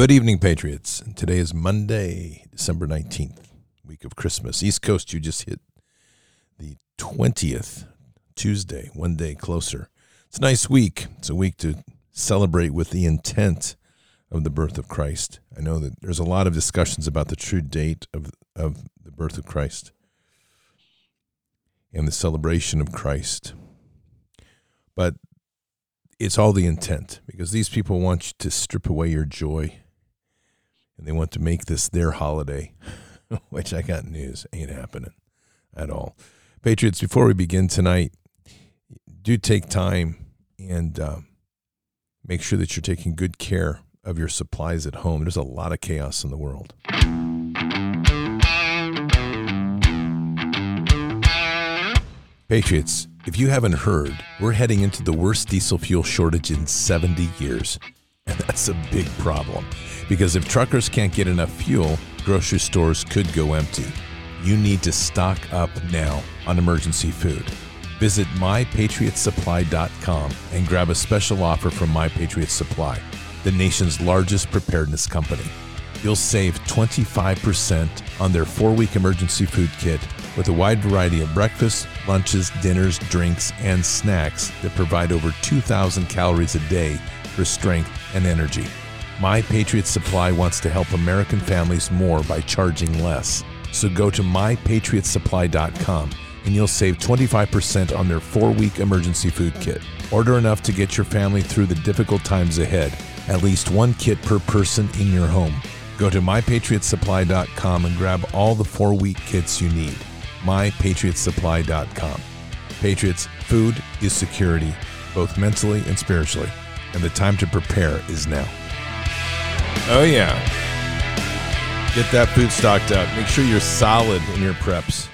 Good evening, Patriots. Today is Monday, December 19th, week of Christmas. East Coast, you just hit the 20th, Tuesday, one day closer. It's a nice week. It's a week to celebrate with the intent of the birth of Christ. I know that there's a lot of discussions about the true date of, of the birth of Christ and the celebration of Christ. But it's all the intent because these people want you to strip away your joy and they want to make this their holiday, which I got news ain't happening at all. Patriots, before we begin tonight, do take time and uh, make sure that you're taking good care of your supplies at home. There's a lot of chaos in the world. Patriots, if you haven't heard, we're heading into the worst diesel fuel shortage in 70 years. And that's a big problem because if truckers can't get enough fuel, grocery stores could go empty. You need to stock up now on emergency food. Visit mypatriotsupply.com and grab a special offer from My Patriot Supply, the nation's largest preparedness company. You'll save 25% on their four week emergency food kit with a wide variety of breakfast, lunches, dinners, drinks, and snacks that provide over 2,000 calories a day for strength and energy. My Patriot Supply wants to help American families more by charging less. So go to mypatriotsupply.com and you'll save 25% on their four week emergency food kit. Order enough to get your family through the difficult times ahead. At least one kit per person in your home. Go to mypatriotsupply.com and grab all the four week kits you need. MyPatriotSupply.com. Patriots, food is security, both mentally and spiritually, and the time to prepare is now. Oh, yeah. Get that food stocked up. Make sure you're solid in your preps.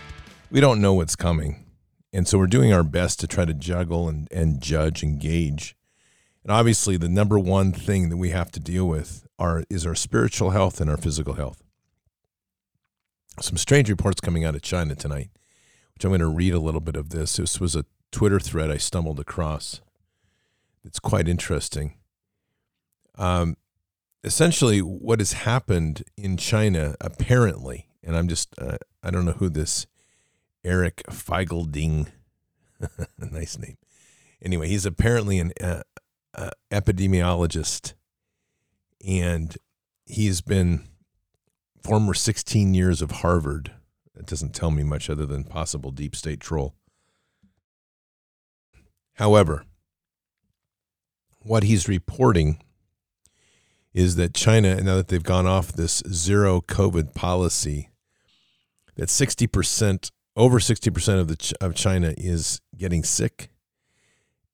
We don't know what's coming. And so we're doing our best to try to juggle and, and judge and gauge. And obviously, the number one thing that we have to deal with are, is our spiritual health and our physical health some strange reports coming out of China tonight, which I'm going to read a little bit of this. This was a Twitter thread I stumbled across. It's quite interesting. Um, essentially, what has happened in China, apparently, and I'm just, uh, I don't know who this Eric Feigl-Ding, nice name. Anyway, he's apparently an uh, uh, epidemiologist, and he's been former 16 years of Harvard. That doesn't tell me much other than possible deep state troll. However, what he's reporting is that China, now that they've gone off this zero COVID policy, that 60%, over 60% of, the, of China is getting sick,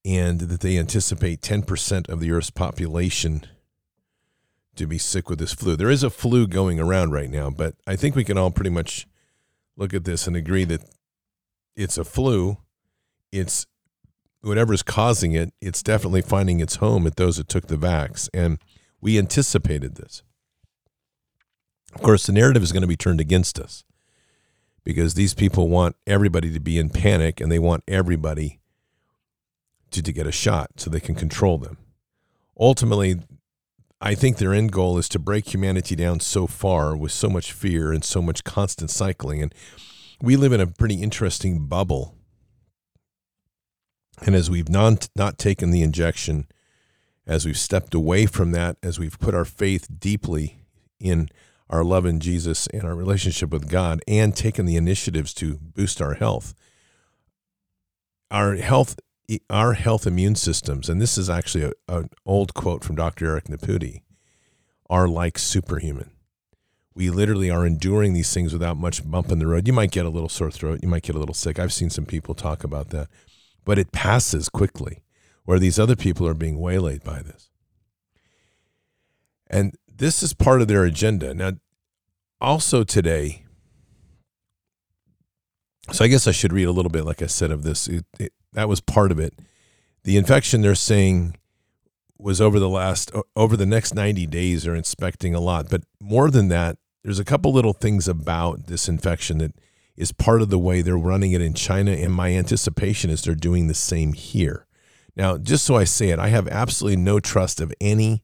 and that they anticipate 10% of the Earth's population to be sick with this flu. There is a flu going around right now, but I think we can all pretty much look at this and agree that it's a flu. It's whatever's causing it, it's definitely finding its home at those that took the vax. And we anticipated this. Of course, the narrative is going to be turned against us because these people want everybody to be in panic and they want everybody to, to get a shot so they can control them. Ultimately, I think their end goal is to break humanity down so far with so much fear and so much constant cycling. And we live in a pretty interesting bubble. And as we've not, not taken the injection, as we've stepped away from that, as we've put our faith deeply in our love in Jesus and our relationship with God, and taken the initiatives to boost our health, our health our health immune systems, and this is actually a, an old quote from Dr. Eric Nepute, are like superhuman. We literally are enduring these things without much bump in the road. You might get a little sore throat, you might get a little sick. I've seen some people talk about that, but it passes quickly, where these other people are being waylaid by this. And this is part of their agenda. Now, also today, so I guess I should read a little bit, like I said, of this. It, it, that was part of it. The infection they're saying was over the last over the next 90 days they're inspecting a lot, but more than that, there's a couple little things about this infection that is part of the way they're running it in China and my anticipation is they're doing the same here. Now, just so I say it, I have absolutely no trust of any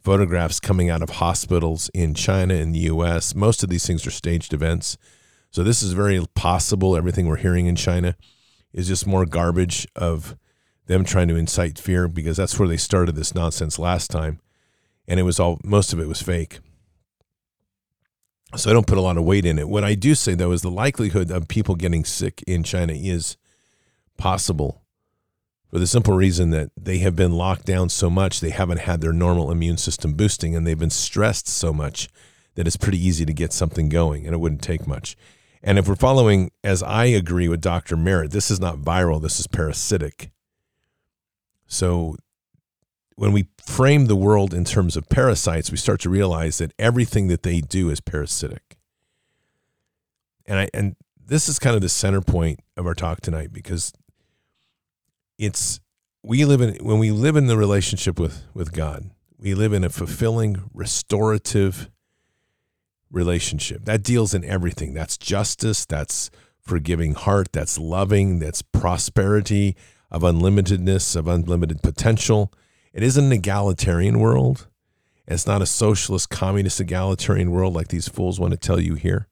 photographs coming out of hospitals in China and the US. Most of these things are staged events. So this is very possible. Everything we're hearing in China is just more garbage of them trying to incite fear because that's where they started this nonsense last time. And it was all, most of it was fake. So I don't put a lot of weight in it. What I do say, though, is the likelihood of people getting sick in China is possible for the simple reason that they have been locked down so much, they haven't had their normal immune system boosting, and they've been stressed so much that it's pretty easy to get something going, and it wouldn't take much. And if we're following, as I agree with Dr. Merritt, this is not viral, this is parasitic. So when we frame the world in terms of parasites, we start to realize that everything that they do is parasitic. And I and this is kind of the center point of our talk tonight because it's we live in when we live in the relationship with with God, we live in a fulfilling, restorative relationship. That deals in everything. That's justice, that's forgiving heart, that's loving, that's prosperity of unlimitedness, of unlimited potential. It isn't an egalitarian world. It's not a socialist, communist, egalitarian world like these fools want to tell you here.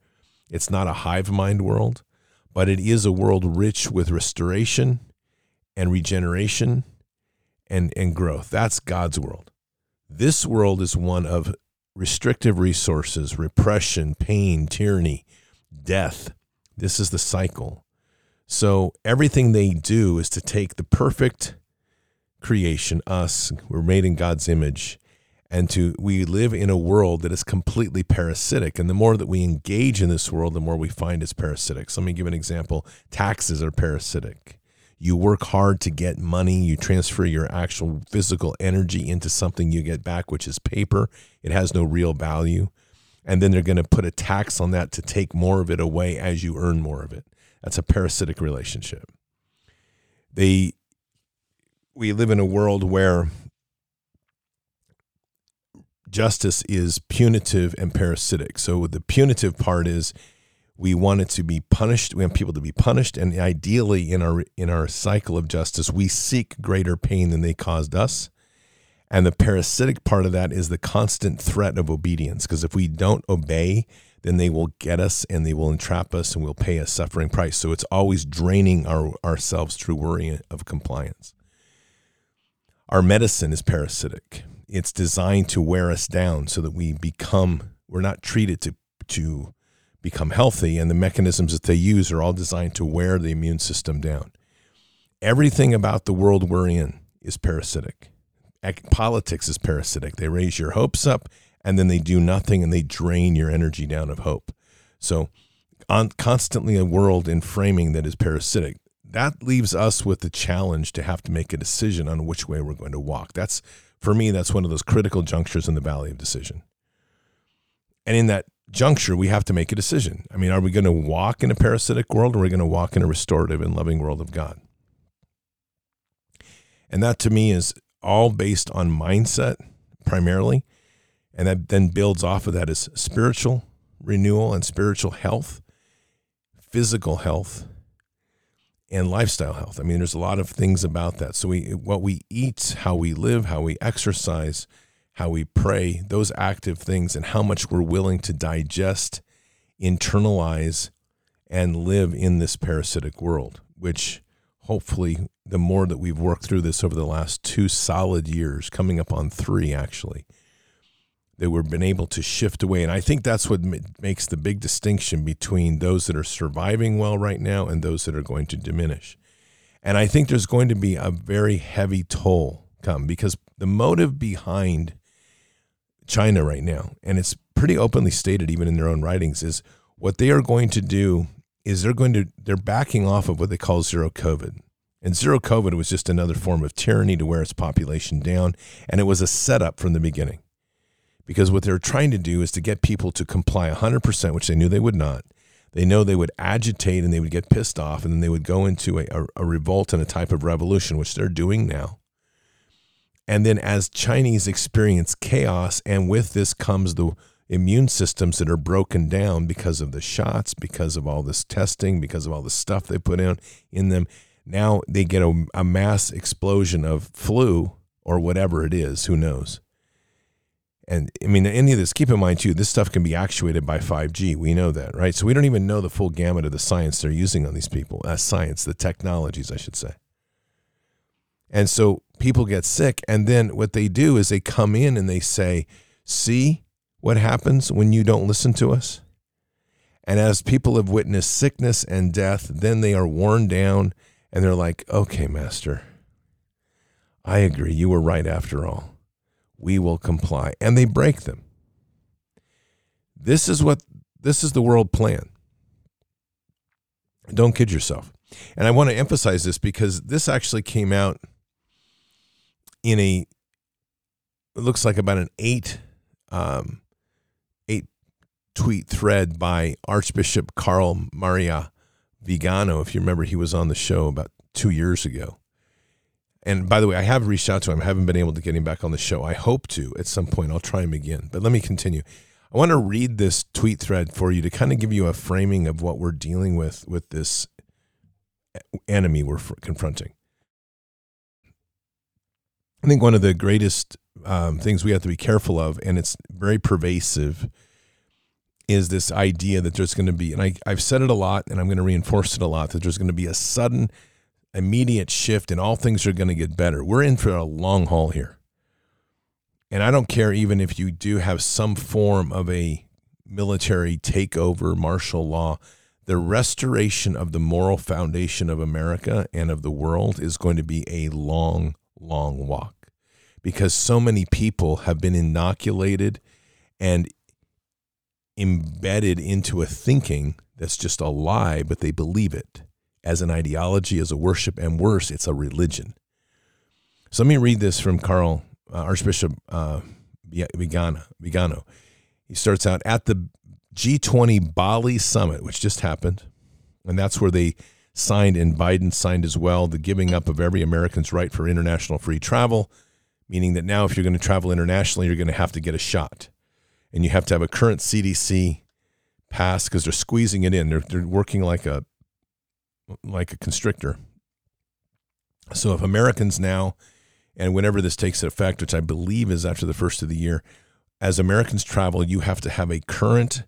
It's not a hive mind world, but it is a world rich with restoration and regeneration and, and growth. That's God's world. This world is one of restrictive resources, repression, pain, tyranny, death. This is the cycle. So everything they do is to take the perfect creation, us, we're made in God's image, and to we live in a world that is completely parasitic. And the more that we engage in this world, the more we find it's parasitic. So let me give an example. Taxes are parasitic. You work hard to get money. You transfer your actual physical energy into something you get back, which is paper. It has no real value. And then they're going to put a tax on that to take more of it away as you earn more of it. That's a parasitic relationship. They, we live in a world where justice is punitive and parasitic. So the punitive part is we want it to be punished. We want people to be punished, and ideally, in our in our cycle of justice, we seek greater pain than they caused us. And the parasitic part of that is the constant threat of obedience. Because if we don't obey, then they will get us and they will entrap us and we'll pay a suffering price. So it's always draining our, ourselves through worry of compliance. Our medicine is parasitic. It's designed to wear us down so that we become, we're not treated to, to become healthy, and the mechanisms that they use are all designed to wear the immune system down. Everything about the world we're in is parasitic. Politics is parasitic. They raise your hopes up and then they do nothing and they drain your energy down of hope. So, on constantly a world in framing that is parasitic. That leaves us with the challenge to have to make a decision on which way we're going to walk. That's for me, that's one of those critical junctures in the valley of decision. And in that juncture, we have to make a decision. I mean, are we going to walk in a parasitic world or are we going to walk in a restorative and loving world of God? And that to me is all based on mindset primarily. And that then builds off of that is spiritual renewal and spiritual health, physical health, and lifestyle health. I mean, there's a lot of things about that. So we what we eat, how we live, how we exercise, how we pray, those active things, and how much we're willing to digest, internalize, and live in this parasitic world, which hopefully the more that we've worked through this over the last two solid years, coming up on three actually, that we've been able to shift away. And I think that's what makes the big distinction between those that are surviving well right now and those that are going to diminish. And I think there's going to be a very heavy toll come because the motive behind China right now, and it's pretty openly stated even in their own writings, is what they are going to do is they're going to they're backing off of what they call zero COVID. And zero COVID was just another form of tyranny to wear its population down, and it was a setup from the beginning. Because what they're trying to do is to get people to comply 100%, which they knew they would not. They know they would agitate and they would get pissed off, and then they would go into a, a, a revolt and a type of revolution, which they're doing now. And then as Chinese experience chaos, and with this comes the immune systems that are broken down because of the shots, because of all this testing, because of all the stuff they put in in them. Now they get a, a mass explosion of flu or whatever it is, who knows. And I mean, any of this, keep in mind too, this stuff can be actuated by 5G. We know that, right? So we don't even know the full gamut of the science they're using on these people. Uh, science, the technologies, I should say. And so people get sick. And then what they do is they come in and they say, see what happens when you don't listen to us? And as people have witnessed sickness and death, then they are worn down and they're like, okay, Master, I agree. You were right after all. We will comply. And they break them. This is what this is the world plan. Don't kid yourself. And I want to emphasize this because this actually came out in a it looks like about an eight um, eight tweet thread by Archbishop Carl Maria Vigano. If you remember, he was on the show about two years ago. And by the way, I have reached out to him. I haven't been able to get him back on the show. I hope to at some point. I'll try him again. But let me continue. I want to read this tweet thread for you to kind of give you a framing of what we're dealing with with this enemy we're confronting. I think one of the greatest um, things we have to be careful of, and it's very pervasive, is this idea that there's going to be, and I, I've said it a lot, and I'm going to reinforce it a lot, that there's going to be a sudden, immediate shift, and all things are going to get better. We're in for a long haul here. And I don't care even if you do have some form of a military takeover, martial law. The restoration of the moral foundation of America and of the world is going to be a long long walk because so many people have been inoculated and embedded into a thinking that's just a lie, but they believe it as an ideology, as a worship, and worse, it's a religion. So let me read this from Carl uh, Archbishop uh, Vigano, Vigano. He starts out at the G20 Bali summit, which just happened, and that's where they signed and Biden signed as well the giving up of every American's right for international free travel, meaning that now if you're going to travel internationally, you're going to have to get a shot. And you have to have a current CDC pass because they're squeezing it in. They're, they're working like a like a constrictor. So if Americans now, and whenever this takes effect, which I believe is after the first of the year, as Americans travel, you have to have a current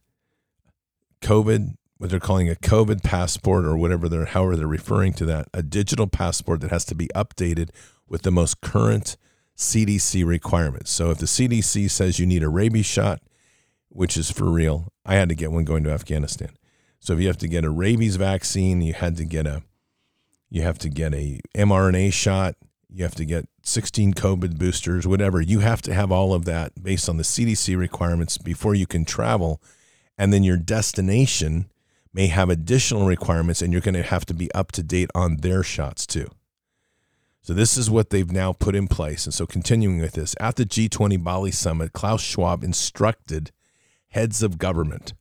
COVID what they're calling a COVID passport or whatever they're however they're referring to that, a digital passport that has to be updated with the most current CDC requirements. So if the CDC says you need a rabies shot, which is for real, I had to get one going to Afghanistan. So if you have to get a rabies vaccine, you had to get a you have to get a mRNA shot, you have to get 16 COVID boosters, whatever. You have to have all of that based on the CDC requirements before you can travel. And then your destination may have additional requirements and you're going to have to be up to date on their shots too. So this is what they've now put in place. And so continuing with this, at the G20 Bali summit, Klaus Schwab instructed heads of government,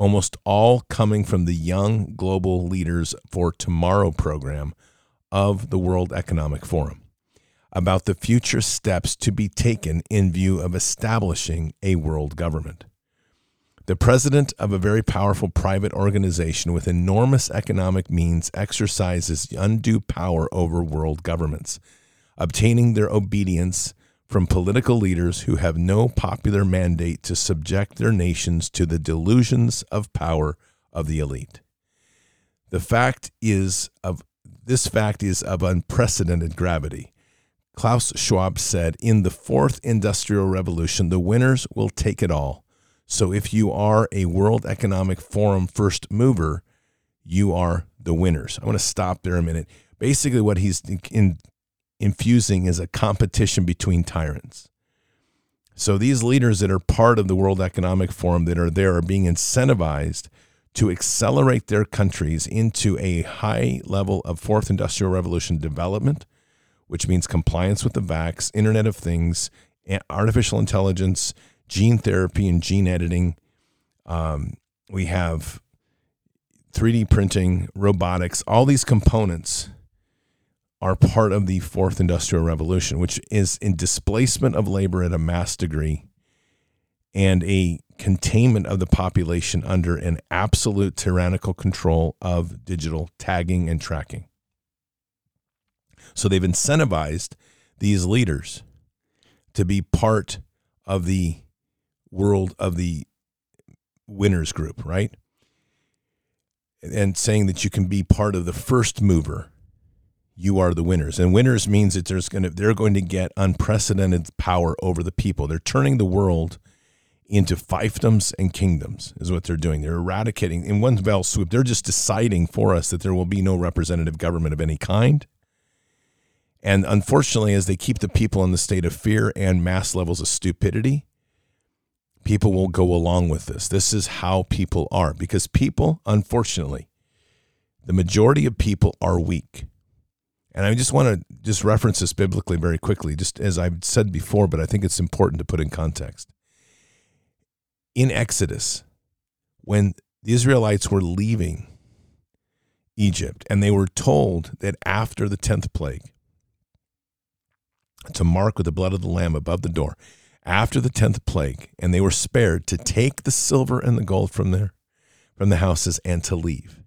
almost all coming from the Young Global Leaders for Tomorrow program of the World Economic Forum, about the future steps to be taken in view of establishing a world government. The president of a very powerful private organization with enormous economic means exercises undue power over world governments, obtaining their obedience from political leaders who have no popular mandate to subject their nations to the delusions of power of the elite. The fact is of this fact is of unprecedented gravity. Klaus Schwab said, In the fourth industrial revolution, the winners will take it all so if you are a World Economic Forum first mover, you are the winners. I want to stop there a minute. Basically, what he's in, infusing is a competition between tyrants. So these leaders that are part of the World Economic Forum that are there are being incentivized to accelerate their countries into a high level of fourth industrial revolution development, which means compliance with the VAX, Internet of Things, artificial intelligence, gene therapy and gene editing. Um, we have 3D printing, robotics, all these components are part of the fourth industrial revolution, which is in displacement of labor at a mass degree and a containment of the population under an absolute tyrannical control of digital tagging and tracking. So they've incentivized these leaders to be part of the world of the winners group, right? And saying that you can be part of the first mover, you are the winners. And winners means that there's going to they're going to get unprecedented power over the people. They're turning the world into fiefdoms and kingdoms is what they're doing. They're eradicating in one fell swoop. They're just deciding for us that there will be no representative government of any kind. And unfortunately, as they keep the people in the state of fear and mass levels of stupidity, people will go along with this. This is how people are because people, unfortunately, the majority of people are weak. And I just want to just reference this biblically very quickly, just as I've said before, but I think it's important to put in context in Exodus, when the Israelites were leaving Egypt, and they were told that after the 10th plague, to mark with the blood of the Lamb above the door, after the 10th plague, and they were spared to take the silver and the gold from their from the houses and to leave.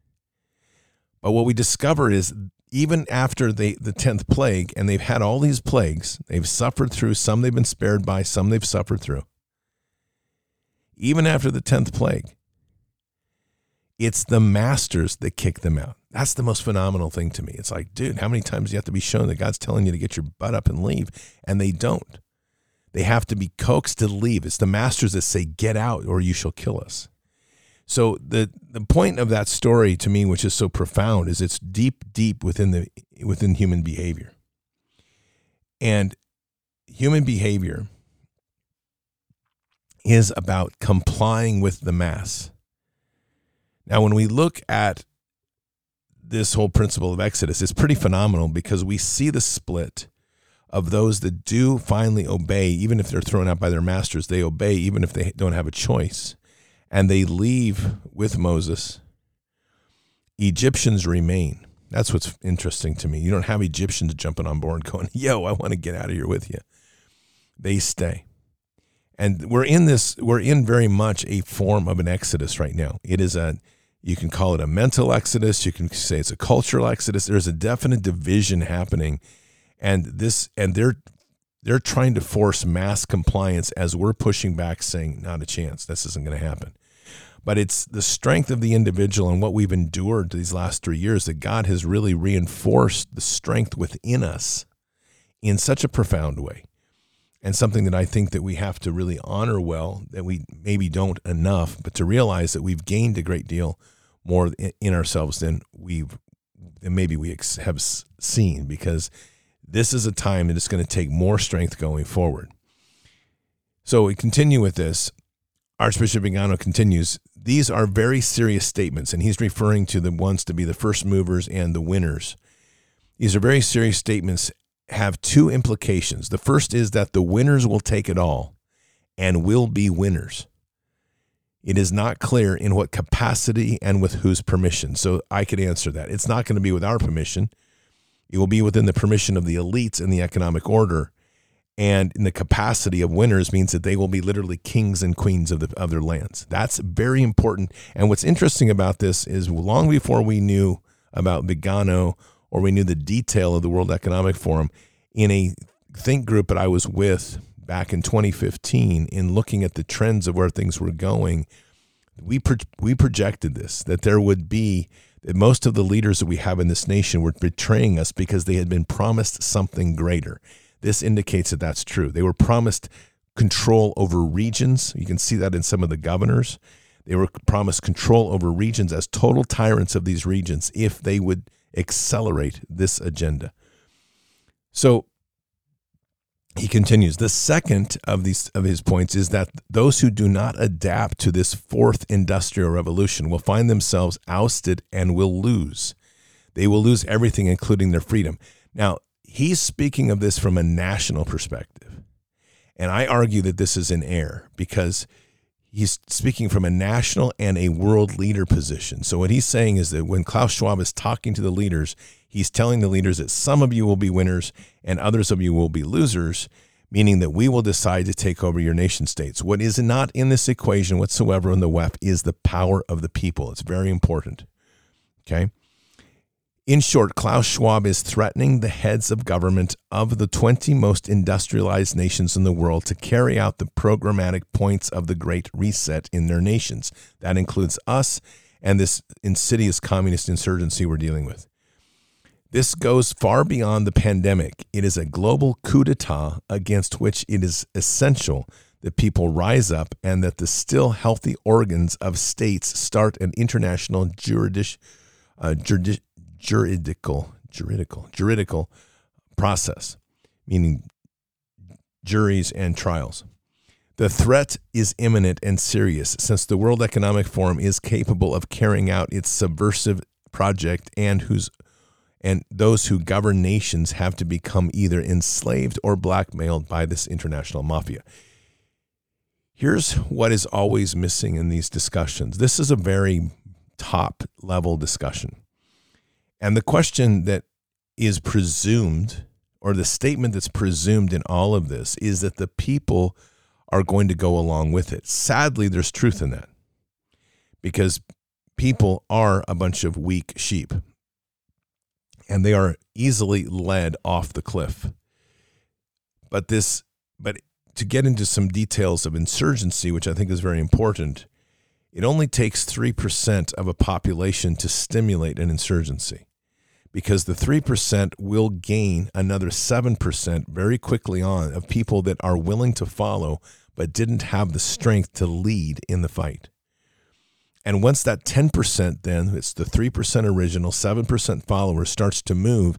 But what we discover is even after they, the 10th plague, and they've had all these plagues, they've suffered through, some they've been spared by, some they've suffered through even after the 10th plague. It's the masters that kick them out. That's the most phenomenal thing to me. It's like, dude, how many times do you have to be shown that God's telling you to get your butt up and leave? And they don't. They have to be coaxed to leave. It's the masters that say, get out or you shall kill us. So the the point of that story to me, which is so profound, is it's deep, deep within the within human behavior. And human behavior is about complying with the mass. Now, when we look at this whole principle of Exodus, it's pretty phenomenal because we see the split of those that do finally obey, even if they're thrown out by their masters, they obey even if they don't have a choice. And they leave with Moses. Egyptians remain. That's what's interesting to me. You don't have Egyptians jumping on board going, yo, I want to get out of here with you. They stay. And we're in this, we're in very much a form of an exodus right now. It is a, you can call it a mental exodus. You can say it's a cultural exodus. There's a definite division happening. And this, and they're, they're trying to force mass compliance as we're pushing back, saying, not a chance. This isn't going to happen. But it's the strength of the individual and what we've endured these last three years that God has really reinforced the strength within us in such a profound way and something that I think that we have to really honor well that we maybe don't enough, but to realize that we've gained a great deal more in ourselves than we've than maybe we have seen because this is a time that it's going to take more strength going forward. So we continue with this. Archbishop Vigano continues. These are very serious statements, and he's referring to the ones to be the first movers and the winners. These are very serious statements have two implications. The first is that the winners will take it all and will be winners. It is not clear in what capacity and with whose permission. So I could answer that. It's not going to be with our permission. It will be within the permission of the elites in the economic order. And in the capacity of winners means that they will be literally kings and queens of, the, of their lands. That's very important. And what's interesting about this is long before we knew about Vigano or we knew the detail of the World Economic Forum in a think group that I was with back in 2015 in looking at the trends of where things were going we pro- we projected this that there would be that most of the leaders that we have in this nation were betraying us because they had been promised something greater this indicates that that's true. They were promised control over regions. You can see that in some of the governors. They were promised control over regions as total tyrants of these regions if they would accelerate this agenda. So he continues the second of these of his points is that those who do not adapt to this fourth industrial revolution will find themselves ousted and will lose. They will lose everything including their freedom. Now he's speaking of this from a national perspective and i argue that this is an error because he's speaking from a national and a world leader position. So what he's saying is that when Klaus Schwab is talking to the leaders, he's telling the leaders that some of you will be winners and others of you will be losers, meaning that we will decide to take over your nation states. What is not in this equation whatsoever in the WEF is the power of the people. It's very important. Okay? In short, Klaus Schwab is threatening the heads of government of the 20 most industrialized nations in the world to carry out the programmatic points of the Great Reset in their nations. That includes us and this insidious communist insurgency we're dealing with. This goes far beyond the pandemic. It is a global coup d'etat against which it is essential that people rise up and that the still healthy organs of states start an international juridic, uh, juridic, juridical, juridical, juridical process, meaning juries and trials. The threat is imminent and serious since the World Economic Forum is capable of carrying out its subversive project and whose and those who govern nations have to become either enslaved or blackmailed by this international mafia. Here's what is always missing in these discussions. This is a very top level discussion. And the question that is presumed, or the statement that's presumed in all of this, is that the people are going to go along with it. Sadly, there's truth in that because people are a bunch of weak sheep and they are easily led off the cliff. But this, but to get into some details of insurgency, which I think is very important, it only takes 3% of a population to stimulate an insurgency because the 3% will gain another 7% very quickly on of people that are willing to follow but didn't have the strength to lead in the fight. And once that 10%, then it's the 3% original, 7% follower starts to move,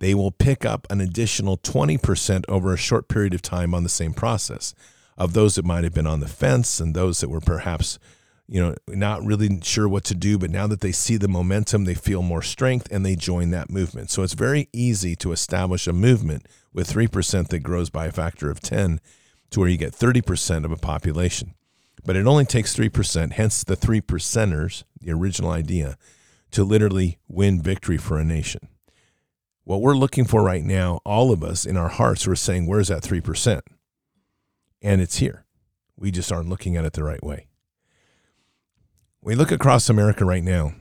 they will pick up an additional 20% over a short period of time on the same process of those that might have been on the fence and those that were perhaps you know not really sure what to do but now that they see the momentum they feel more strength and they join that movement so it's very easy to establish a movement with 3% that grows by a factor of 10 to where you get 30% of a population but it only takes 3%, hence the three percenters, the original idea, to literally win victory for a nation. What we're looking for right now, all of us in our hearts, we're saying, Where's that 3%? And it's here. We just aren't looking at it the right way. We look across America right now,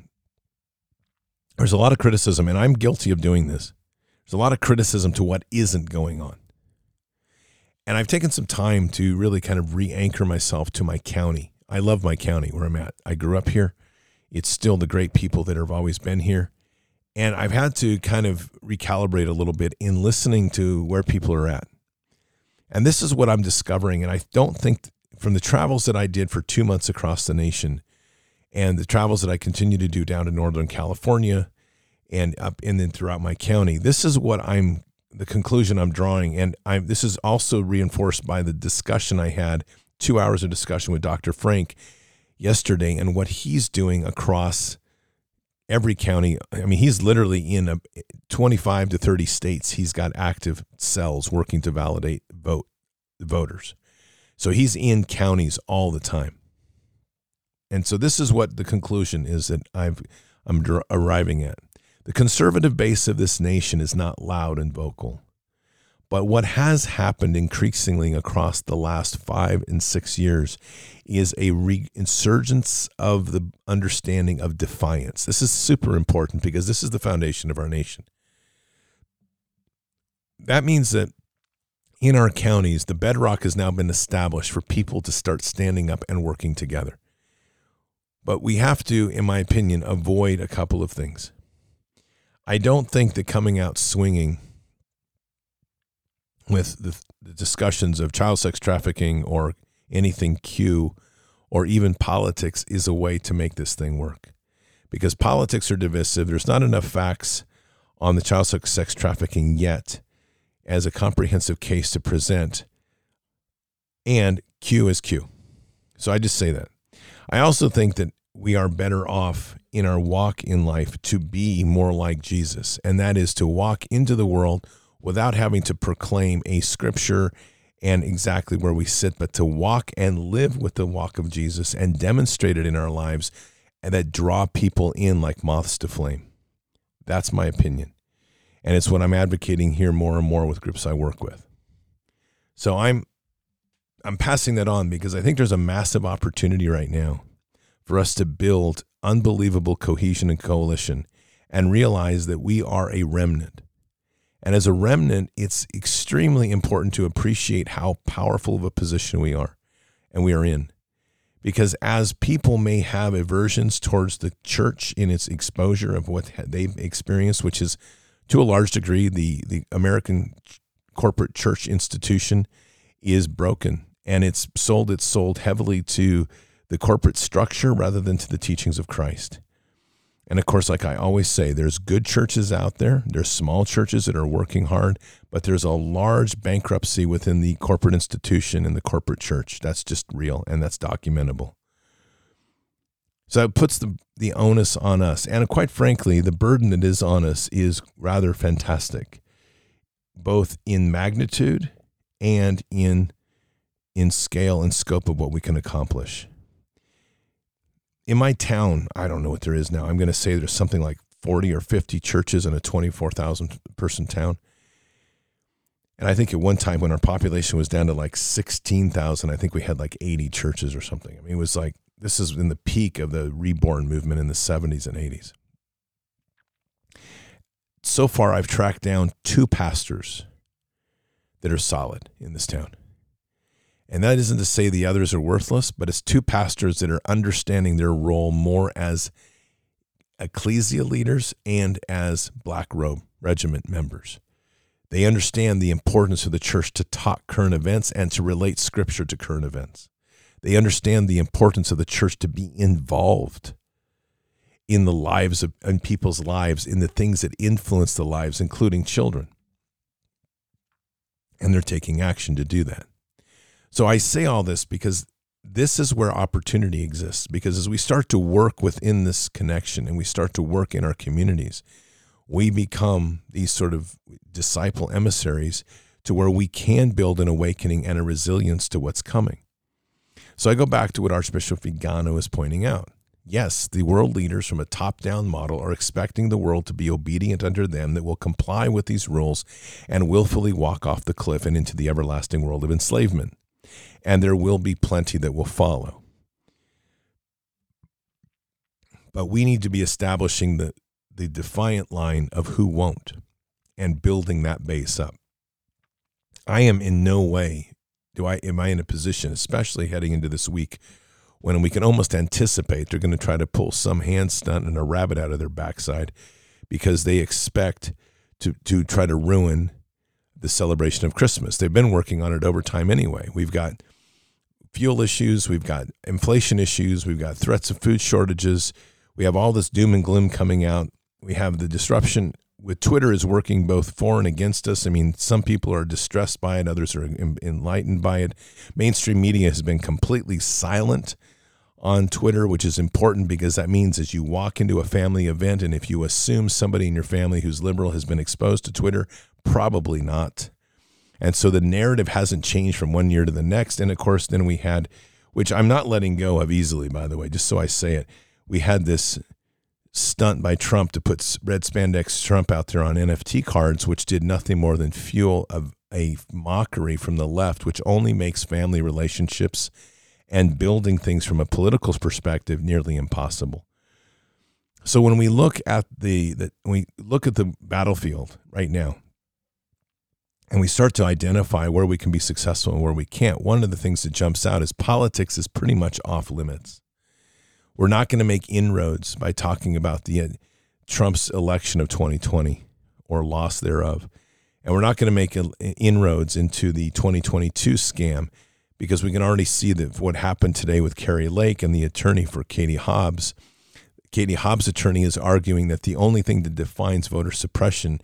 there's a lot of criticism, and I'm guilty of doing this. There's a lot of criticism to what isn't going on. And I've taken some time to really kind of re anchor myself to my county. I love my county where I'm at. I grew up here. It's still the great people that have always been here. And I've had to kind of recalibrate a little bit in listening to where people are at. And this is what I'm discovering. And I don't think from the travels that I did for two months across the nation and the travels that I continue to do down to Northern California and up and then throughout my county, this is what I'm the conclusion I'm drawing, and I this is also reinforced by the discussion I had, two hours of discussion with Dr. Frank yesterday, and what he's doing across every county. I mean, he's literally in a 25 to 30 states. He's got active cells working to validate vote voters. So he's in counties all the time. And so this is what the conclusion is that I've I'm arriving at. The conservative base of this nation is not loud and vocal. But what has happened increasingly across the last five and six years is a resurgence of the understanding of defiance. This is super important because this is the foundation of our nation. That means that in our counties, the bedrock has now been established for people to start standing up and working together. But we have to, in my opinion, avoid a couple of things. I don't think that coming out swinging with the, the, discussions of child sex trafficking or anything Q or even politics is a way to make this thing work. Because politics are divisive. There's not enough facts on the child sex trafficking yet as a comprehensive case to present. And Q is Q. So I just say that. I also think that we are better off in our walk in life to be more like Jesus, and that is to walk into the world without having to proclaim a scripture and exactly where we sit, but to walk and live with the walk of Jesus and demonstrate it in our lives and that draw people in like moths to flame. That's my opinion. And it's what I'm advocating here more and more with groups I work with. So I'm I'm passing that on because I think there's a massive opportunity right now for us to build unbelievable cohesion and coalition and realize that we are a remnant. And as a remnant, it's extremely important to appreciate how powerful of a position we are and we are in. Because as people may have aversions towards the church in its exposure of what they've experienced, which is to a large degree the, the American corporate church institution is broken and it's sold it's sold heavily to the corporate structure rather than to the teachings of Christ. And of course, like I always say, there's good churches out there. There's small churches that are working hard, but there's a large bankruptcy within the corporate institution and the corporate church. That's just real and that's documentable. So it puts the, the onus on us. And quite frankly, the burden that is on us is rather fantastic, both in magnitude and in, in scale and scope of what we can accomplish in my town, I don't know what there is now. I'm going to say there's something like 40 or 50 churches in a 24,000 person town. And I think at one time when our population was down to like 16,000, I think we had like 80 churches or something. I mean, it was like this is in the peak of the reborn movement in the 70s and 80s. So far, I've tracked down two pastors that are solid in this town. And that isn't to say the others are worthless, but it's two pastors that are understanding their role more as ecclesia leaders and as Black Robe Regiment members. They understand the importance of the church to talk current events and to relate scripture to current events. They understand the importance of the church to be involved in the lives of in people's lives, in the things that influence the lives, including children. And they're taking action to do that. So I say all this because this is where opportunity exists. Because as we start to work within this connection and we start to work in our communities, we become these sort of disciple emissaries to where we can build an awakening and a resilience to what's coming. So I go back to what Archbishop Vigano is pointing out. Yes, the world leaders from a top down model are expecting the world to be obedient under them that will comply with these rules and willfully walk off the cliff and into the everlasting world of enslavement and there will be plenty that will follow. But we need to be establishing the, the defiant line of who won't and building that base up. I am in no way do I am I in a position, especially heading into this week, when we can almost anticipate they're going to try to pull some hand stunt and a rabbit out of their backside because they expect to to try to ruin the celebration of Christmas. They've been working on it over time anyway. We've got fuel issues, we've got inflation issues, we've got threats of food shortages, we have all this doom and gloom coming out. We have the disruption with Twitter is working both for and against us. I mean, some people are distressed by it, others are enlightened by it. Mainstream media has been completely silent on Twitter, which is important because that means as you walk into a family event and if you assume somebody in your family who's liberal has been exposed to Twitter, probably not. And so the narrative hasn't changed from one year to the next. And of course, then we had, which I'm not letting go of easily, by the way, just so I say it, we had this stunt by Trump to put red spandex Trump out there on NFT cards, which did nothing more than fuel a, a mockery from the left, which only makes family relationships and building things from a political perspective nearly impossible. So when we look at the, the we look at the battlefield right now, and we start to identify where we can be successful and where we can't, one of the things that jumps out is politics is pretty much off limits. We're not going to make inroads by talking about the uh, Trump's election of 2020 or loss thereof. And we're not going to make inroads into the 2022 scam because we can already see that what happened today with Kari Lake and the attorney for Katie Hobbs. Katie Hobbs' attorney is arguing that the only thing that defines voter suppression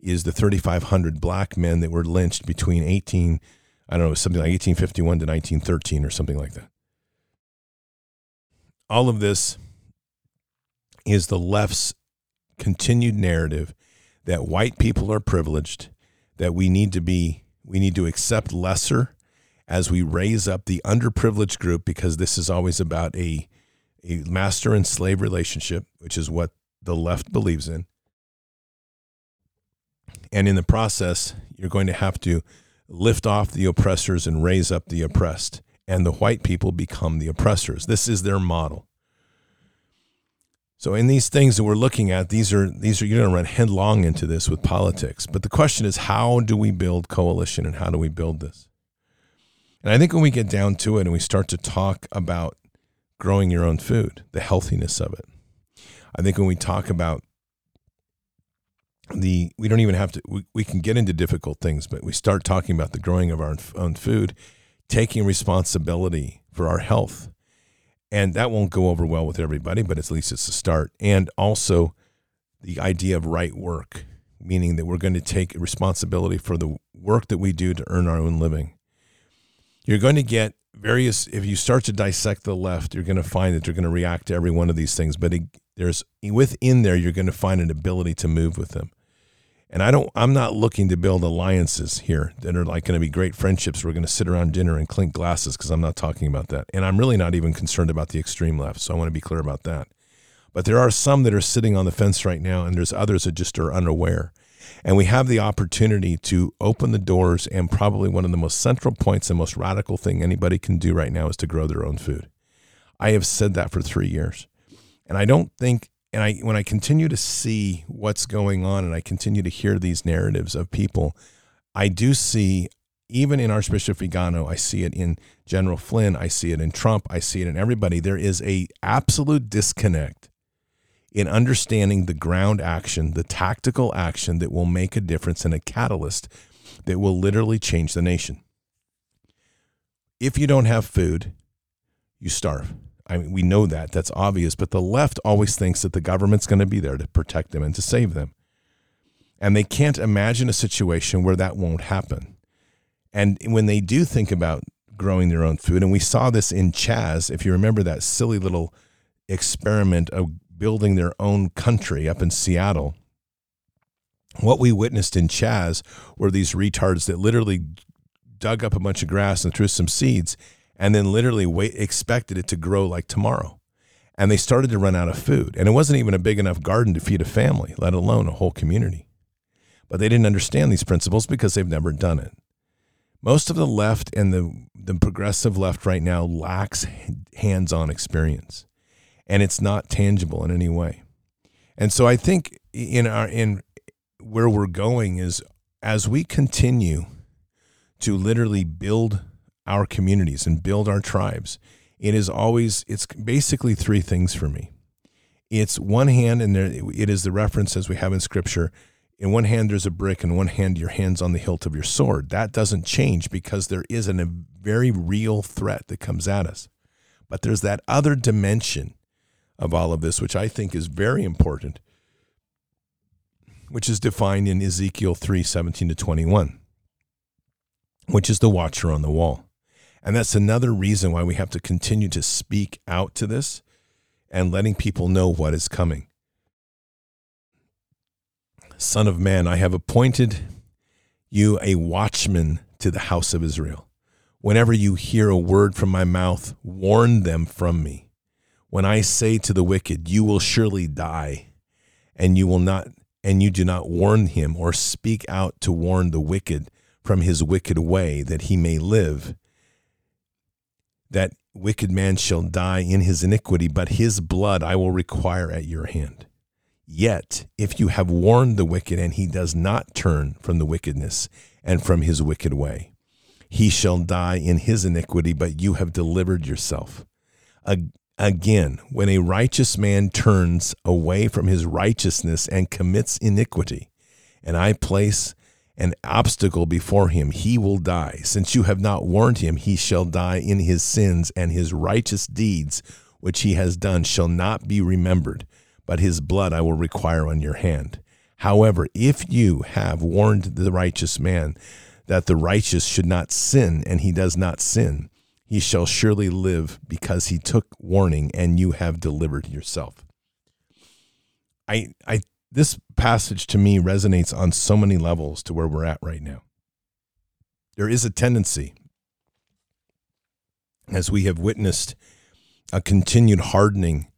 is the 3,500 black men that were lynched between 18, I don't know, something like 1851 to 1913 or something like that. All of this is the left's continued narrative that white people are privileged, that we need to be, we need to accept lesser as we raise up the underprivileged group because this is always about a, a master and slave relationship, which is what the left believes in and in the process, you're going to have to lift off the oppressors and raise up the oppressed. And the white people become the oppressors. This is their model. So in these things that we're looking at, these are these are you're going to run headlong into this with politics. But the question is, how do we build coalition and how do we build this? And I think when we get down to it and we start to talk about growing your own food, the healthiness of it, I think when we talk about the we don't even have to we, we can get into difficult things, but we start talking about the growing of our own food, taking responsibility for our health and that won't go over well with everybody, but at least it's a start. And also the idea of right work, meaning that we're going to take responsibility for the work that we do to earn our own living. You're going to get various, if you start to dissect the left, you're going to find that you're going to react to every one of these things. But it, there's within there, you're going to find an ability to move with them. And I don't I'm not looking to build alliances here that are like going to be great friendships. We're going to sit around dinner and clink glasses because I'm not talking about that. And I'm really not even concerned about the extreme left. So I want to be clear about that. But there are some that are sitting on the fence right now, and there's others that just are unaware. And we have the opportunity to open the doors. And probably one of the most central points and most radical thing anybody can do right now is to grow their own food. I have said that for three years. And I don't think and I when I continue to see what's going on and I continue to hear these narratives of people, I do see even in Archbishop Vigano, I see it in General Flynn, I see it in Trump, I see it in everybody. There is a absolute disconnect in understanding the ground action, the tactical action that will make a difference and a catalyst that will literally change the nation. If you don't have food, you starve. I mean, we know that. That's obvious. But the left always thinks that the government's going to be there to protect them and to save them. And they can't imagine a situation where that won't happen. And when they do think about growing their own food, and we saw this in Chaz, if you remember that silly little experiment of building their own country up in Seattle, what we witnessed in Chaz were these retards that literally dug up a bunch of grass and threw some seeds and then literally wait, expected it to grow like tomorrow. And they started to run out of food. And it wasn't even a big enough garden to feed a family, let alone a whole community. But they didn't understand these principles because they've never done it. Most of the left and the, the progressive left right now lacks hands on experience, and it's not tangible in any way. And so I think in our in where we're going is as we continue to literally build our communities and build our tribes, it is always, it's basically three things for me. It's one hand, and there, it is the reference as we have in scripture. In one hand, there's a brick, and one hand, your hand's on the hilt of your sword. That doesn't change because there is an, a very real threat that comes at us. But there's that other dimension of all of this, which I think is very important, which is defined in Ezekiel 3 17 to 21, which is the watcher on the wall. And that's another reason why we have to continue to speak out to this and letting people know what is coming. Son of man, I have appointed you a watchman to the house of Israel. Whenever you hear a word from my mouth, warn them from me. When I say to the wicked, you will surely die, and you will not and you do not warn him or speak out to warn the wicked from his wicked way that he may live, that wicked man shall die in his iniquity, but his blood I will require at your hand. Yet, if you have warned the wicked, and he does not turn from the wickedness and from his wicked way, he shall die in his iniquity, but you have delivered yourself. Again, when a righteous man turns away from his righteousness and commits iniquity, and I place an obstacle before him, he will die. Since you have not warned him, he shall die in his sins, and his righteous deeds which he has done shall not be remembered, but his blood I will require on your hand. However, if you have warned the righteous man that the righteous should not sin, and he does not sin, he shall surely live because he took warning, and you have delivered yourself. I, I this passage to me resonates on so many levels to where we're at right now. There is a tendency, as we have witnessed, a continued hardening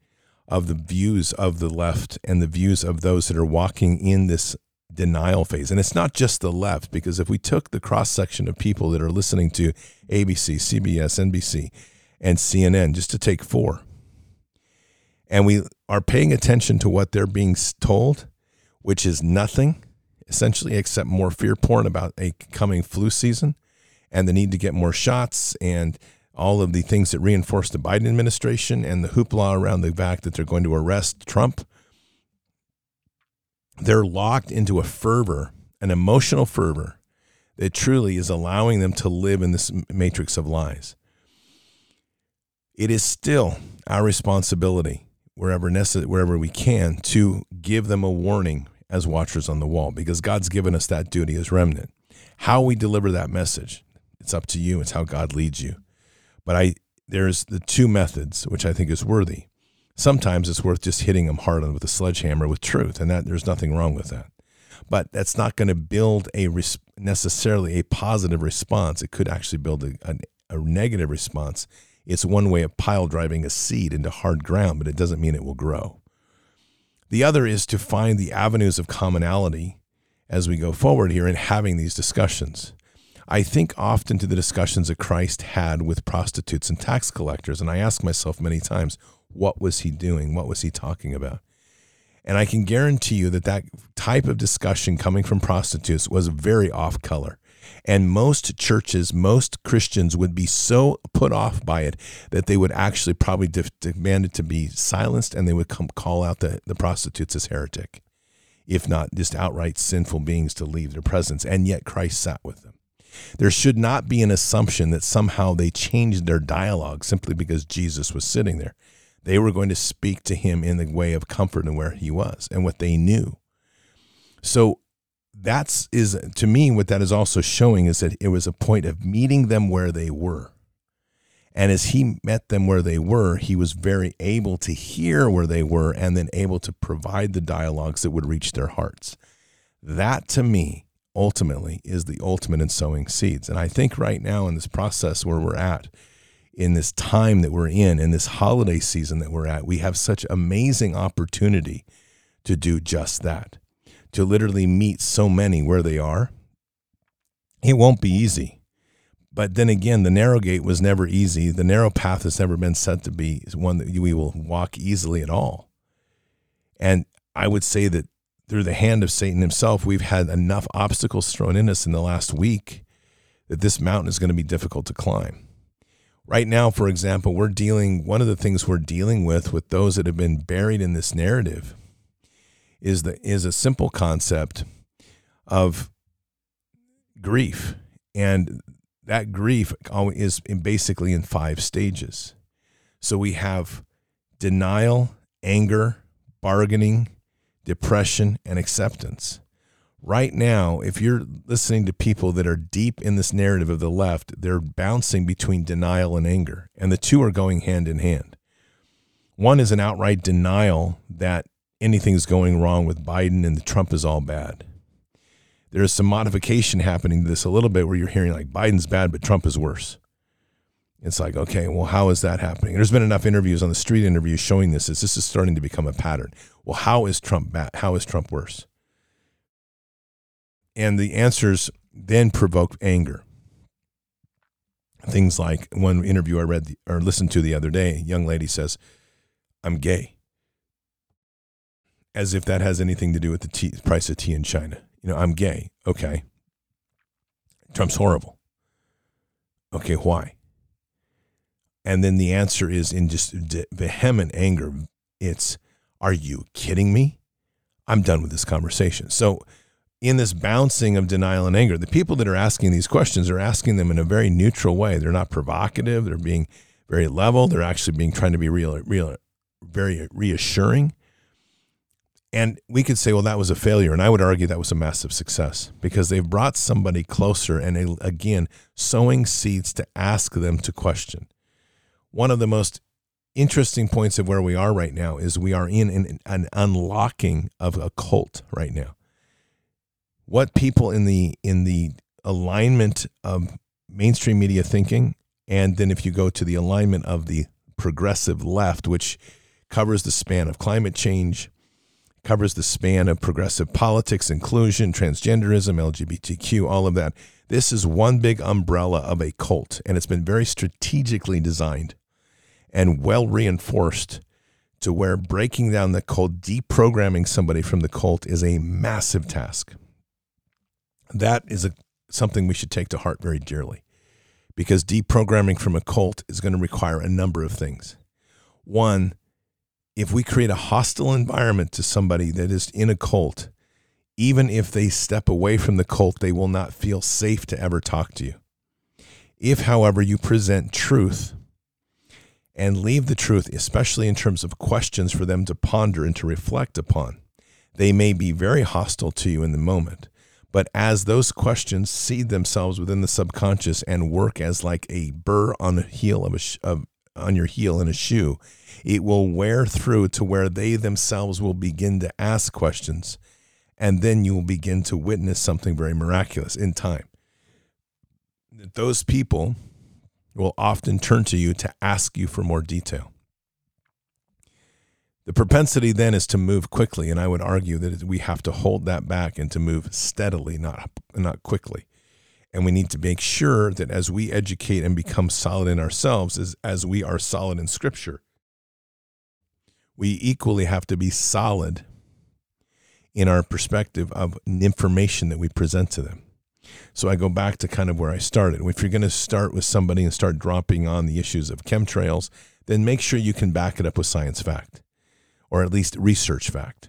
of the views of the left and the views of those that are walking in this denial phase. And it's not just the left, because if we took the cross section of people that are listening to ABC, CBS, NBC, and CNN, just to take four, and we are paying attention to what they're being told, which is nothing essentially except more fear porn about a coming flu season and the need to get more shots and all of the things that reinforce the Biden administration and the hoopla around the fact that they're going to arrest Trump. They're locked into a fervor, an emotional fervor that truly is allowing them to live in this matrix of lies. It is still our responsibility, wherever necessary, wherever we can, to give them a warning as watchers on the wall because God's given us that duty as remnant. How we deliver that message, it's up to you. It's how God leads you. But I there's the two methods which I think is worthy. Sometimes it's worth just hitting them hard with a sledgehammer with truth, and that there's nothing wrong with that. But that's not going to build a res- necessarily a positive response. It could actually build a, a, a negative response. It's one way of pile driving a seed into hard ground, but it doesn't mean it will grow. The other is to find the avenues of commonality as we go forward here in having these discussions. I think often to the discussions that Christ had with prostitutes and tax collectors, and I ask myself many times, what was he doing? What was he talking about? And I can guarantee you that that type of discussion coming from prostitutes was very off color. And most churches, most Christians would be so put off by it that they would actually probably de- demand it to be silenced and they would come call out the, the prostitutes as heretic, if not just outright sinful beings to leave their presence. And yet Christ sat with them. There should not be an assumption that somehow they changed their dialogue simply because Jesus was sitting there. They were going to speak to him in the way of comfort and where he was and what they knew. So that's is to me what that is also showing is that it was a point of meeting them where they were. And as he met them where they were, he was very able to hear where they were and then able to provide the dialogues that would reach their hearts. That to me ultimately is the ultimate in sowing seeds. And I think right now in this process where we're at, in this time that we're in, in this holiday season that we're at, we have such amazing opportunity to do just that to literally meet so many where they are, it won't be easy. But then again, the narrow gate was never easy. The narrow path has never been set to be one that we will walk easily at all. And I would say that through the hand of Satan himself, we've had enough obstacles thrown in us in the last week that this mountain is going to be difficult to climb. Right now, for example, we're dealing, one of the things we're dealing with with those that have been buried in this narrative is the is a simple concept of grief, and that grief is basically in five stages. So we have denial, anger, bargaining, depression, and acceptance. Right now, if you're listening to people that are deep in this narrative of the left, they're bouncing between denial and anger, and the two are going hand in hand. One is an outright denial that anything's going wrong with Biden and Trump is all bad. There's some modification happening to this a little bit where you're hearing like Biden's bad, but Trump is worse. It's like, okay, well, how is that happening? There's been enough interviews on the street interviews showing this. Is this is starting to become a pattern? Well, how is Trump bad? How is Trump worse? And the answers then provoke anger. Things like one interview I read or listened to the other day, a young lady says, I'm gay as if that has anything to do with the tea, price of tea in China. You know, I'm gay. Okay. Trump's horrible. Okay, why? And then the answer is in just vehement anger. It's, are you kidding me? I'm done with this conversation. So, in this bouncing of denial and anger, the people that are asking these questions are asking them in a very neutral way. They're not provocative. They're being very level. They're actually being trying to be real, real, very reassuring. And we could say, well, that was a failure. And I would argue that was a massive success because they've brought somebody closer and, again, sowing seeds to ask them to question. One of the most interesting points of where we are right now is we are in an, an unlocking of a cult right now. What people in the in the alignment of mainstream media thinking, and then if you go to the alignment of the progressive left, which covers the span of climate change, covers the span of progressive politics, inclusion, transgenderism, LGBTQ, all of that. This is one big umbrella of a cult, and it's been very strategically designed and well reinforced to where breaking down the cult, deprogramming somebody from the cult is a massive task. That is a, something we should take to heart very dearly because deprogramming from a cult is going to require a number of things. One, if we create a hostile environment to somebody that is in a cult, even if they step away from the cult, they will not feel safe to ever talk to you. If, however, you present truth and leave the truth, especially in terms of questions for them to ponder and to reflect upon, they may be very hostile to you in the moment. But as those questions seed themselves within the subconscious and work as like a burr on the heel of a of, on your heel in a shoe, it will wear through to where they themselves will begin to ask questions. And then you will begin to witness something very miraculous in time. Those people will often turn to you to ask you for more detail. The propensity then is to move quickly, and I would argue that we have to hold that back and to move steadily, not not quickly. And we need to make sure that as we educate and become solid in ourselves, as, as we are solid in Scripture, we equally have to be solid in our perspective of information that we present to them. So I go back to kind of where I started. If you're going to start with somebody and start dropping on the issues of chemtrails, then make sure you can back it up with science fact or at least research fact.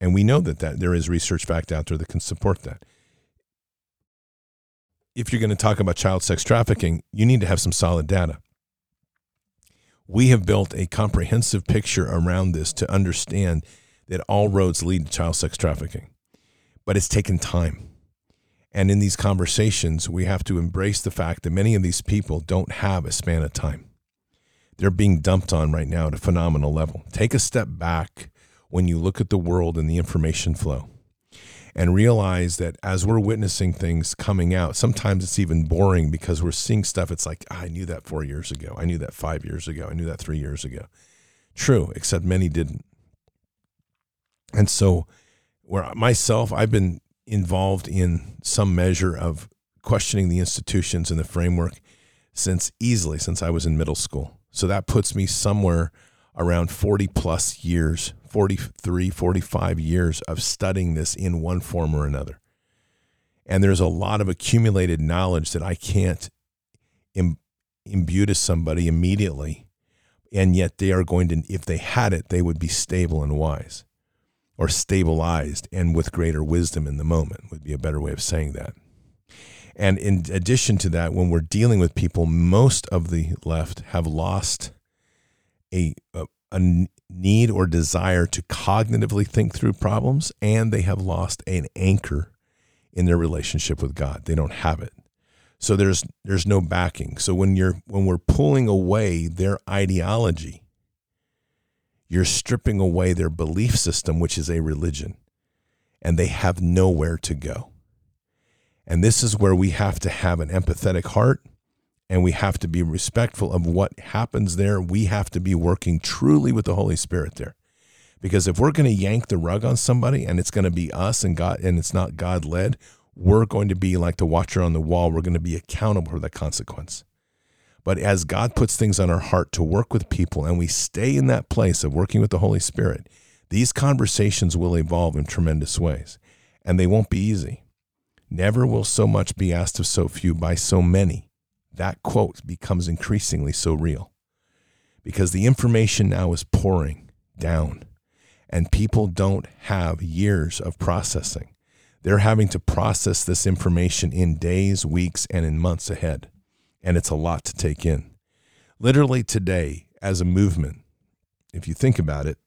And we know that, that there is research fact out there that can support that. If you're going to talk about child sex trafficking, you need to have some solid data. We have built a comprehensive picture around this to understand that all roads lead to child sex trafficking. But it's taken time. And in these conversations, we have to embrace the fact that many of these people don't have a span of time they're being dumped on right now at a phenomenal level. Take a step back when you look at the world and the information flow and realize that as we're witnessing things coming out, sometimes it's even boring because we're seeing stuff. It's like, ah, I knew that four years ago. I knew that five years ago. I knew that three years ago. True, except many didn't. And so, where myself, I've been involved in some measure of questioning the institutions and the framework since easily since I was in middle school. So that puts me somewhere around 40 plus years, 43, 45 years of studying this in one form or another. And there's a lot of accumulated knowledge that I can't Im- imbue to somebody immediately. And yet they are going to, if they had it, they would be stable and wise or stabilized and with greater wisdom in the moment, would be a better way of saying that. And in addition to that, when we're dealing with people, most of the left have lost a, a, a need or desire to cognitively think through problems, and they have lost an anchor in their relationship with God. They don't have it. So there's there's no backing. So when you're when we're pulling away their ideology, you're stripping away their belief system, which is a religion, and they have nowhere to go. And this is where we have to have an empathetic heart and we have to be respectful of what happens there. We have to be working truly with the Holy Spirit there. Because if we're going to yank the rug on somebody and it's going to be us and God and it's not God led, we're going to be like the watcher on the wall. We're going to be accountable for that consequence. But as God puts things on our heart to work with people and we stay in that place of working with the Holy Spirit, these conversations will evolve in tremendous ways and they won't be easy. Never will so much be asked of so few by so many. That quote becomes increasingly so real because the information now is pouring down and people don't have years of processing. They're having to process this information in days, weeks, and in months ahead. And it's a lot to take in. Literally today, as a movement, if you think about it,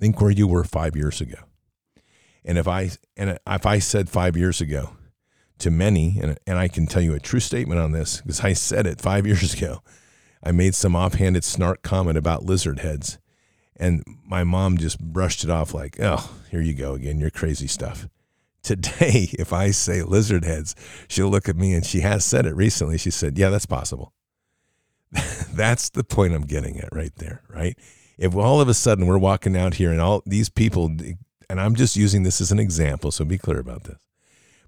think where you were five years ago. And if I and if I said five years ago to many, and and I can tell you a true statement on this because I said it five years ago, I made some offhanded snark comment about lizard heads, and my mom just brushed it off like, "Oh, here you go again, your crazy stuff." Today, if I say lizard heads, she'll look at me and she has said it recently. She said, "Yeah, that's possible." that's the point I'm getting at right there, right? If all of a sudden we're walking out here and all these people and I'm just using this as an example, so be clear about this.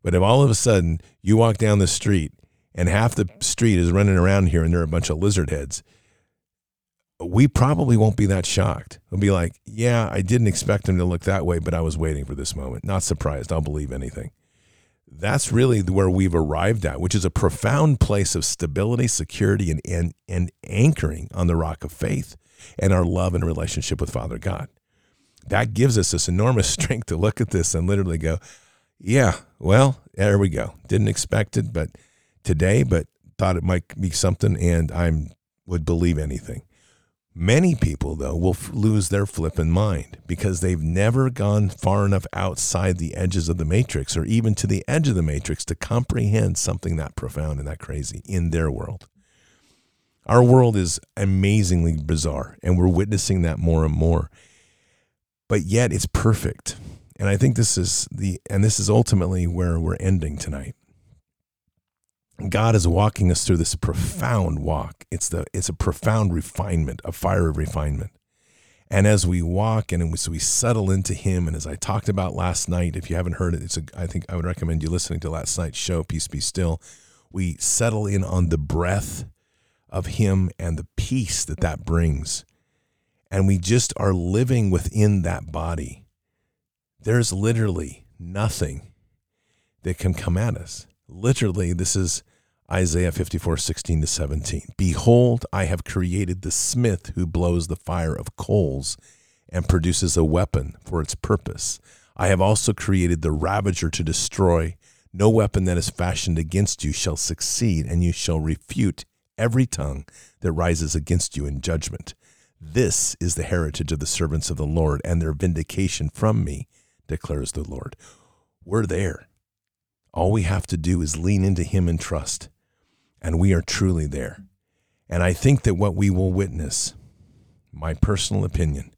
But if all of a sudden you walk down the street and half the street is running around here and there are a bunch of lizard heads, we probably won't be that shocked. We'll be like, yeah, I didn't expect them to look that way, but I was waiting for this moment. Not surprised. I'll believe anything. That's really where we've arrived at, which is a profound place of stability, security, and, and, and anchoring on the rock of faith and our love and relationship with Father God. That gives us this enormous strength to look at this and literally go, yeah, well, there we go. Didn't expect it, but today, but thought it might be something, and I'm would believe anything. Many people, though, will f- lose their flippin' mind because they've never gone far enough outside the edges of the matrix or even to the edge of the matrix to comprehend something that profound and that crazy in their world. Our world is amazingly bizarre, and we're witnessing that more and more. But yet it's perfect. And I think this is the and this is ultimately where we're ending tonight. God is walking us through this profound walk. It's the it's a profound refinement, a fire of refinement. And as we walk and as we settle into Him, and as I talked about last night, if you haven't heard it, it's a, I think I would recommend you listening to last night's show, Peace Be Still. We settle in on the breath of Him and the peace that that brings. And we just are living within that body. There's literally nothing that can come at us. Literally, this is Isaiah 54, 16 to 17. Behold, I have created the smith who blows the fire of coals and produces a weapon for its purpose. I have also created the ravager to destroy. No weapon that is fashioned against you shall succeed, and you shall refute every tongue that rises against you in judgment. This is the heritage of the servants of the Lord, and their vindication from me, declares the Lord. We're there. All we have to do is lean into Him and trust and we are truly there. And I think that what we will witness, my personal opinion,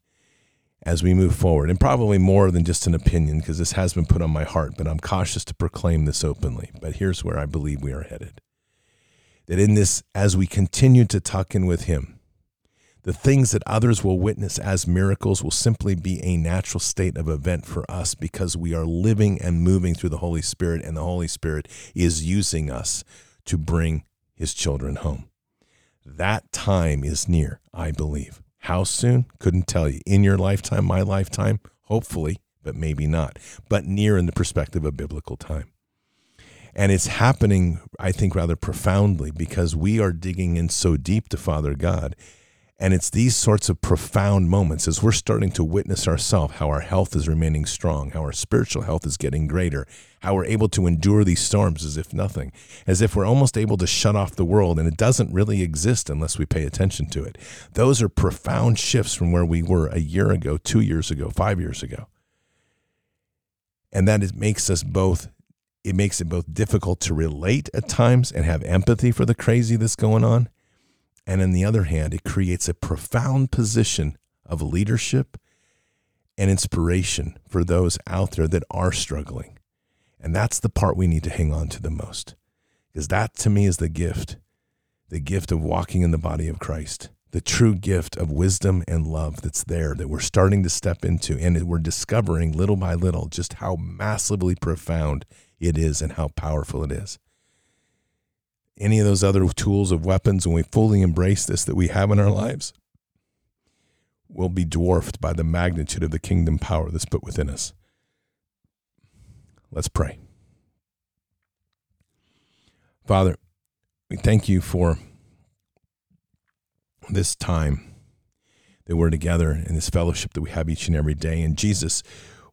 as we move forward, and probably more than just an opinion, because this has been put on my heart, but I'm cautious to proclaim this openly. But here's where I believe we are headed. That in this, as we continue to tuck in with Him, the things that others will witness as miracles will simply be a natural state of event for us because we are living and moving through the Holy Spirit, and the Holy Spirit is using us to bring his children home. That time is near, I believe. How soon? Couldn't tell you. In your lifetime, my lifetime, hopefully, but maybe not. But near in the perspective of biblical time. And it's happening, I think, rather profoundly because we are digging in so deep to Father God and it's these sorts of profound moments as we're starting to witness ourselves how our health is remaining strong, how our spiritual health is getting greater, how we're able to endure these storms as if nothing, as if we're almost able to shut off the world and it doesn't really exist unless we pay attention to it. Those are profound shifts from where we were a year ago, two years ago, five years ago. And that it makes us both it makes it both difficult to relate at times and have empathy for the crazy that's going on and on the other hand, it creates a profound position of leadership and inspiration for those out there that are struggling. And that's the part we need to hang on to the most. Because that to me is the gift the gift of walking in the body of Christ, the true gift of wisdom and love that's there that we're starting to step into. And we're discovering little by little just how massively profound it is and how powerful it is any of those other tools of weapons, when we fully embrace this that we have in our lives, will be dwarfed by the magnitude of the kingdom power that's put within us. Let's pray. Father, we thank you for this time that we're together in this fellowship that we have each and every day. And Jesus,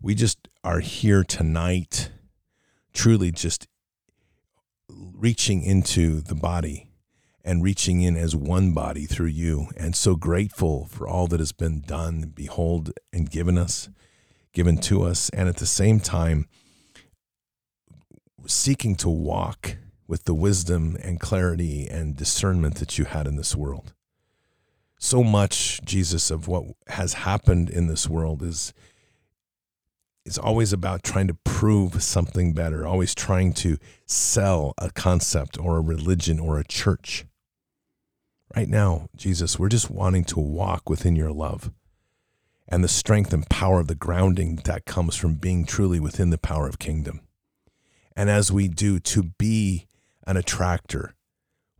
we just are here tonight, truly just reaching into the body and reaching in as one body through you. And so grateful for all that has been done, behold, and given us, given to us. And at the same time, seeking to walk with the wisdom and clarity and discernment that you had in this world. So much, Jesus, of what has happened in this world is is always about trying to prove something better, always trying to sell a concept or a religion or a church. Right now, Jesus, we're just wanting to walk within your love and the strength and power of the grounding that comes from being truly within the power of kingdom. And as we do, to be an attractor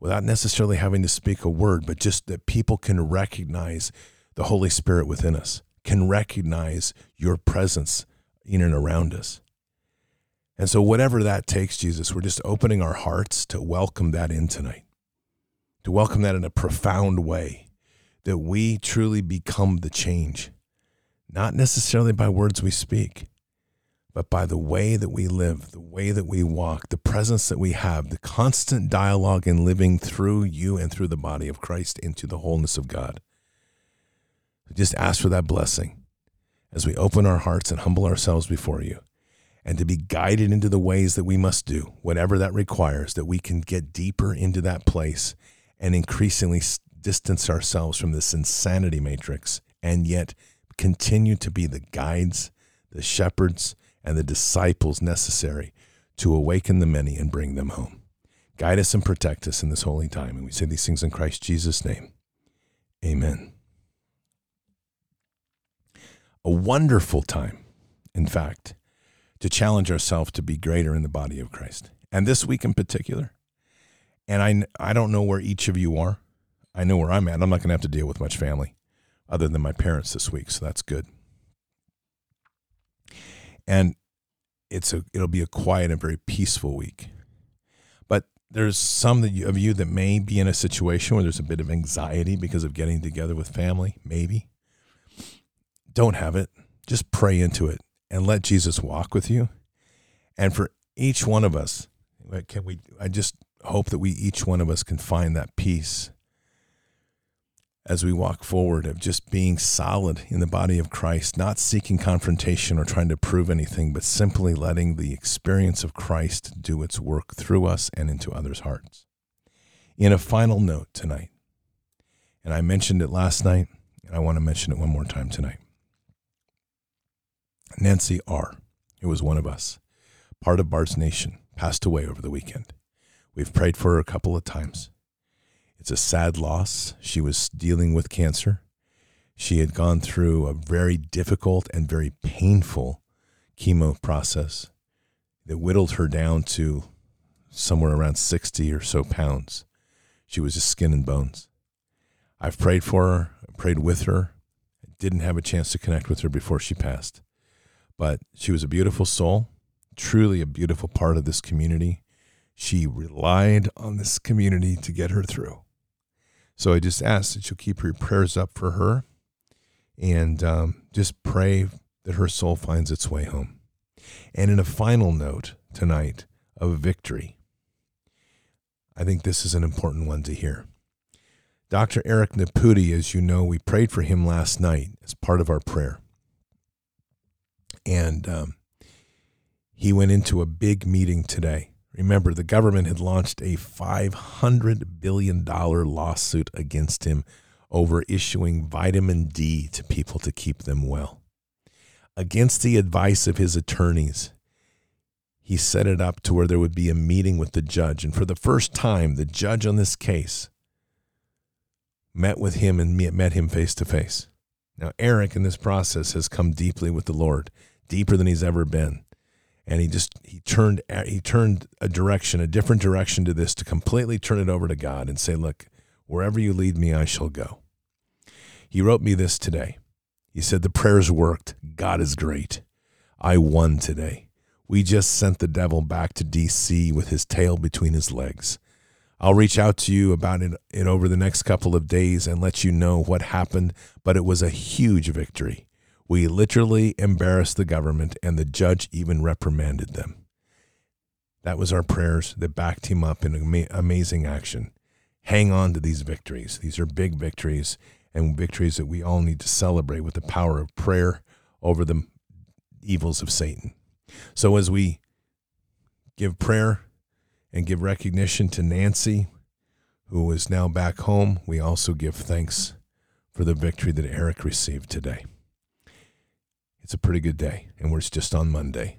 without necessarily having to speak a word, but just that people can recognize the Holy Spirit within us, can recognize your presence in and around us. And so, whatever that takes, Jesus, we're just opening our hearts to welcome that in tonight, to welcome that in a profound way, that we truly become the change, not necessarily by words we speak, but by the way that we live, the way that we walk, the presence that we have, the constant dialogue and living through you and through the body of Christ into the wholeness of God. Just ask for that blessing as we open our hearts and humble ourselves before you, and to be guided into the ways that we must do, whatever that requires, that we can get deeper into that place and increasingly distance ourselves from this insanity matrix and yet continue to be the guides, the shepherds, and the disciples necessary to awaken the many and bring them home. Guide us and protect us in this holy time. And we say these things in Christ Jesus' name. Amen. A wonderful time, in fact, to challenge ourselves to be greater in the body of Christ. And this week in particular. And I, I don't know where each of you are. I know where I'm at. I'm not going to have to deal with much family other than my parents this week. So that's good and it's a it'll be a quiet and very peaceful week. But there's some of you that may be in a situation where there's a bit of anxiety because of getting together with family. Maybe don't have it. Just pray into it and let Jesus walk with you. And for each one of us, can we? I just hope that we each one of us can find that peace as we walk forward of just being solid in the body of Christ, not seeking confrontation or trying to prove anything, but simply letting the experience of Christ do its work through us and into others' hearts. In a final note tonight, and I mentioned it last night, and I want to mention it one more time tonight. Nancy R., who was one of us, part of Bards Nation, passed away over the weekend. We've prayed for her a couple of times. It's a sad loss. She was dealing with cancer. She had gone through a very difficult and very painful chemo process that whittled her down to somewhere around 60 or so pounds. She was just skin and bones. I've prayed for her, I prayed with her. I didn't have a chance to connect with her before she passed. But she was a beautiful soul, truly a beautiful part of this community. She relied on this community to get her through. So I just ask that you'll keep your prayers up for her and um, just pray that her soul finds its way home. And in a final note tonight of victory, I think this is an important one to hear. Dr. Eric Nepute, as you know, we prayed for him last night as part of our prayer. And um, he went into a big meeting today Remember, the government had launched a $500 billion lawsuit against him over issuing vitamin D to people to keep them well. Against the advice of his attorneys, he set it up to where there would be a meeting with the judge. And for the first time, the judge on this case met with him and met him face to face. Now, Eric in this process has come deeply with the Lord, deeper than he's ever been. And he just he turned he turned a direction a different direction to this to completely turn it over to god and say look wherever you lead me i shall go. He wrote me this today. He said the prayers worked. God is great. I won today. We just sent the devil back to dc with his tail between his legs. I'll reach out to you about it, it over the next couple of days and let you know what happened but it was a huge victory we literally embarrassed the government, and the judge even reprimanded them. That was our prayers that backed him up in amazing action. Hang on to these victories. These are big victories and victories that we all need to celebrate with the power of prayer over the evils of Satan. So, as we give prayer and give recognition to Nancy, who is now back home, we also give thanks for the victory that Eric received today. It's a pretty good day, and we're just on Monday.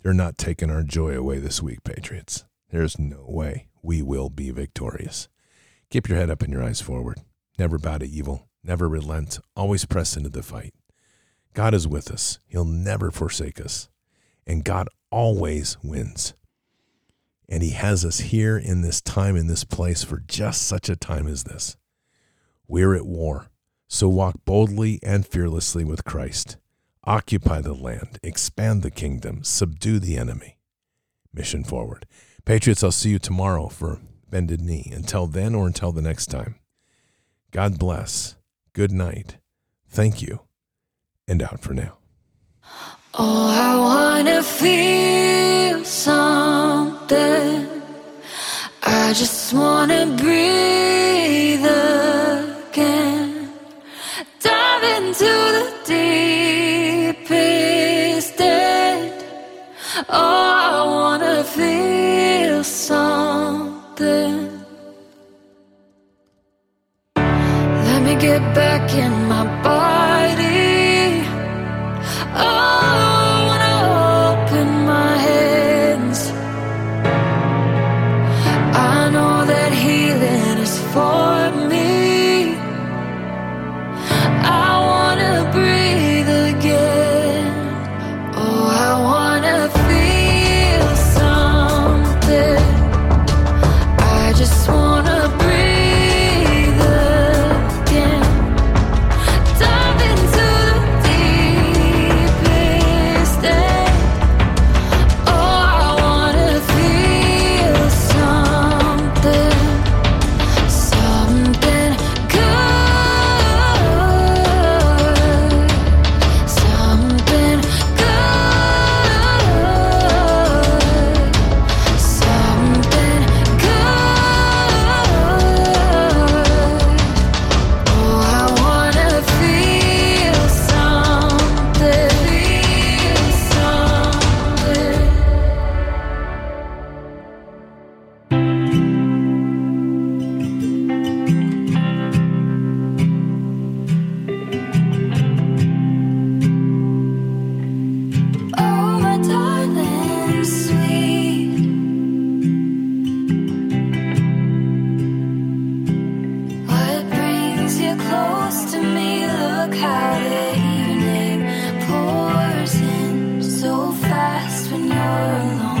They're not taking our joy away this week, Patriots. There's no way we will be victorious. Keep your head up and your eyes forward. Never bow to evil. Never relent. Always press into the fight. God is with us. He'll never forsake us. And God always wins. And He has us here in this time, in this place, for just such a time as this. We're at war, so walk boldly and fearlessly with Christ. Occupy the land, expand the kingdom, subdue the enemy. Mission forward. Patriots, I'll see you tomorrow for Bended Knee. Until then or until the next time, God bless. Good night. Thank you. And out for now. Oh, I wanna feel something. when you're alone.